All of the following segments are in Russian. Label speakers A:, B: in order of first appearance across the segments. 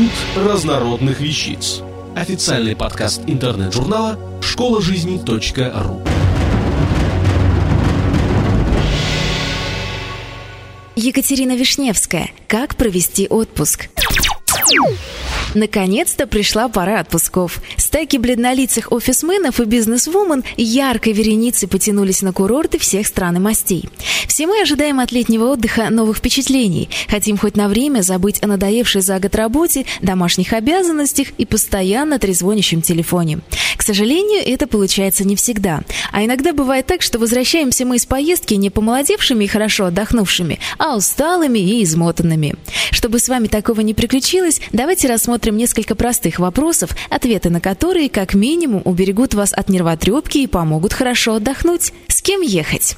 A: Институт разнородных вещиц. Официальный подкаст интернет-журнала школа жизни .ру.
B: Екатерина Вишневская. Как провести отпуск? Наконец-то пришла пора отпусков. Стайки бледнолицых офисменов и бизнесвумен яркой вереницей потянулись на курорты всех стран и мастей. Все мы ожидаем от летнего отдыха новых впечатлений. Хотим хоть на время забыть о надоевшей за год работе, домашних обязанностях и постоянно трезвонящем телефоне. К сожалению, это получается не всегда. А иногда бывает так, что возвращаемся мы из поездки не помолодевшими и хорошо отдохнувшими, а усталыми и измотанными. Чтобы с вами такого не приключилось, давайте рассмотрим несколько простых вопросов, ответы на которые как минимум уберегут вас от нервотрепки и помогут хорошо отдохнуть. С кем ехать?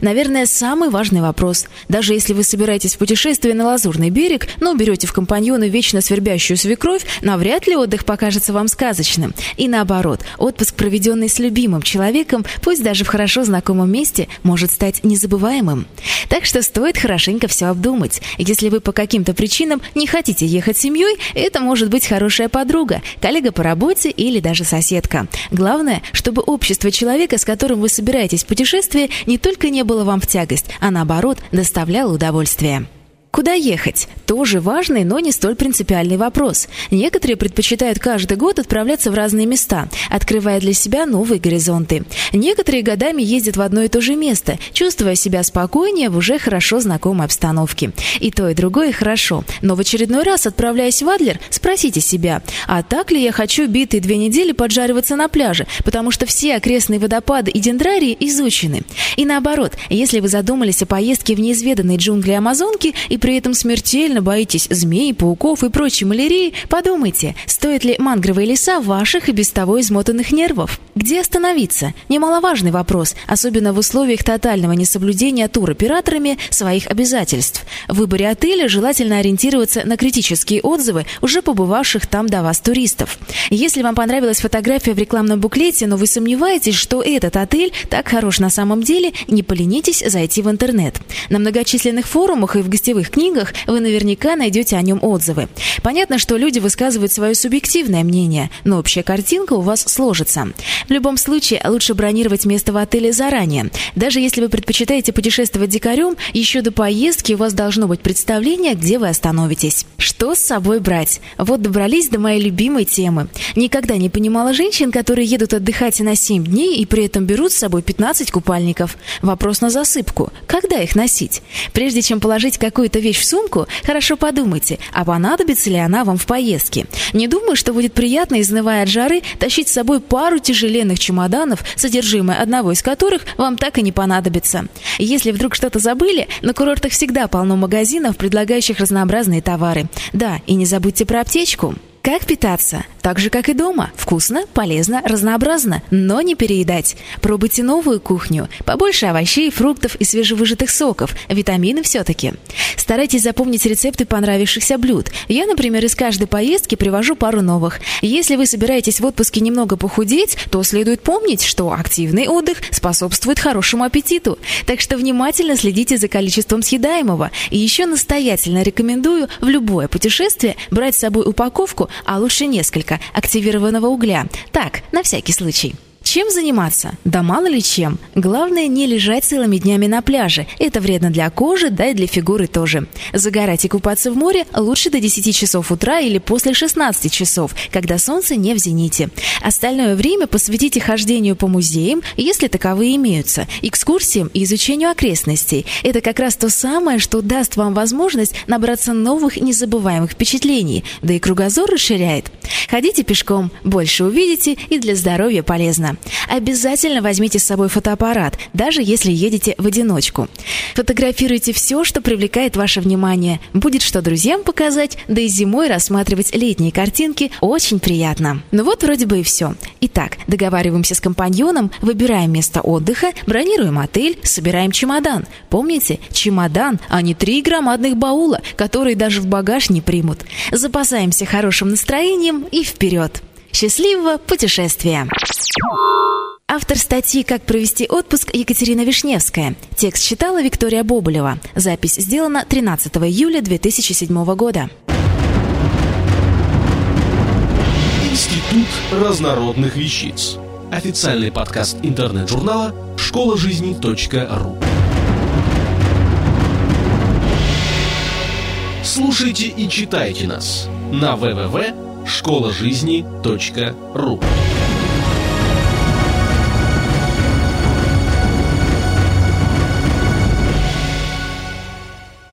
B: Наверное, самый важный вопрос. Даже если вы собираетесь в путешествие на Лазурный берег, но берете в компаньоны вечно свербящую свекровь, навряд ли отдых покажется вам сказочным. И наоборот, отпуск, проведенный с любимым человеком, пусть даже в хорошо знакомом месте, может стать незабываемым. Так что стоит хорошенько все обдумать. Если вы по каким-то причинам не хотите ехать семьей, это может быть хорошая подруга, коллега по работе или даже соседка. Главное, чтобы общество человека, с которым вы собираетесь в путешествие, не только не было вам в тягость, а наоборот доставляло удовольствие. Куда ехать? Тоже важный, но не столь принципиальный вопрос. Некоторые предпочитают каждый год отправляться в разные места, открывая для себя новые горизонты. Некоторые годами ездят в одно и то же место, чувствуя себя спокойнее в уже хорошо знакомой обстановке. И то, и другое хорошо. Но в очередной раз, отправляясь в Адлер, спросите себя, а так ли я хочу битые две недели поджариваться на пляже, потому что все окрестные водопады и дендрарии изучены. И наоборот, если вы задумались о поездке в неизведанные джунгли Амазонки и при этом смертельно боитесь змей, пауков и прочей малярии, подумайте, стоят ли мангровые леса ваших и без того измотанных нервов? Где остановиться? Немаловажный вопрос, особенно в условиях тотального несоблюдения туроператорами своих обязательств. В выборе отеля желательно ориентироваться на критические отзывы уже побывавших там до вас туристов. Если вам понравилась фотография в рекламном буклете, но вы сомневаетесь, что этот отель так хорош на самом деле, не поленитесь зайти в интернет. На многочисленных форумах и в гостевых книгах вы наверняка найдете о нем отзывы. Понятно, что люди высказывают свое субъективное мнение, но общая картинка у вас сложится. В любом случае, лучше бронировать место в отеле заранее. Даже если вы предпочитаете путешествовать дикарем, еще до поездки у вас должно быть представление, где вы остановитесь. Что с собой брать? Вот добрались до моей любимой темы. Никогда не понимала женщин, которые едут отдыхать на 7 дней и при этом берут с собой 15 купальников. Вопрос на засыпку. Когда их носить? Прежде чем положить какую-то вещь в сумку, хорошо подумайте, а понадобится ли она вам в поездке. Не думаю, что будет приятно, изнывая от жары, тащить с собой пару тяжеленных чемоданов, содержимое одного из которых вам так и не понадобится. Если вдруг что-то забыли, на курортах всегда полно магазинов, предлагающих разнообразные товары. Да, и не забудьте про аптечку. Как питаться? Так же, как и дома. Вкусно, полезно, разнообразно, но не переедать. Пробуйте новую кухню. Побольше овощей, фруктов и свежевыжатых соков. Витамины все-таки. Старайтесь запомнить рецепты понравившихся блюд. Я, например, из каждой поездки привожу пару новых. Если вы собираетесь в отпуске немного похудеть, то следует помнить, что активный отдых способствует хорошему аппетиту. Так что внимательно следите за количеством съедаемого. И еще настоятельно рекомендую в любое путешествие брать с собой упаковку а лучше несколько, активированного угля. Так, на всякий случай. Чем заниматься? Да мало ли чем. Главное не лежать целыми днями на пляже. Это вредно для кожи, да и для фигуры тоже. Загорать и купаться в море лучше до 10 часов утра или после 16 часов, когда солнце не в зените. Остальное время посвятите хождению по музеям, если таковые имеются, экскурсиям и изучению окрестностей. Это как раз то самое, что даст вам возможность набраться новых незабываемых впечатлений, да и кругозор расширяет. Ходите пешком, больше увидите и для здоровья полезно. Обязательно возьмите с собой фотоаппарат, даже если едете в одиночку. Фотографируйте все, что привлекает ваше внимание. Будет что друзьям показать, да и зимой рассматривать летние картинки очень приятно. Ну вот вроде бы и все. Итак, договариваемся с компаньоном, выбираем место отдыха, бронируем отель, собираем чемодан. Помните, чемодан, а не три громадных баула, которые даже в багаж не примут. Запасаемся хорошим настроением и вперед! Счастливого путешествия! Автор статьи «Как провести отпуск» Екатерина Вишневская. Текст читала Виктория Боболева. Запись сделана 13 июля 2007 года.
A: Институт разнородных вещиц. Официальный подкаст интернет-журнала школа жизни ру. Слушайте и читайте нас на www.школажизни.ру жизни.ру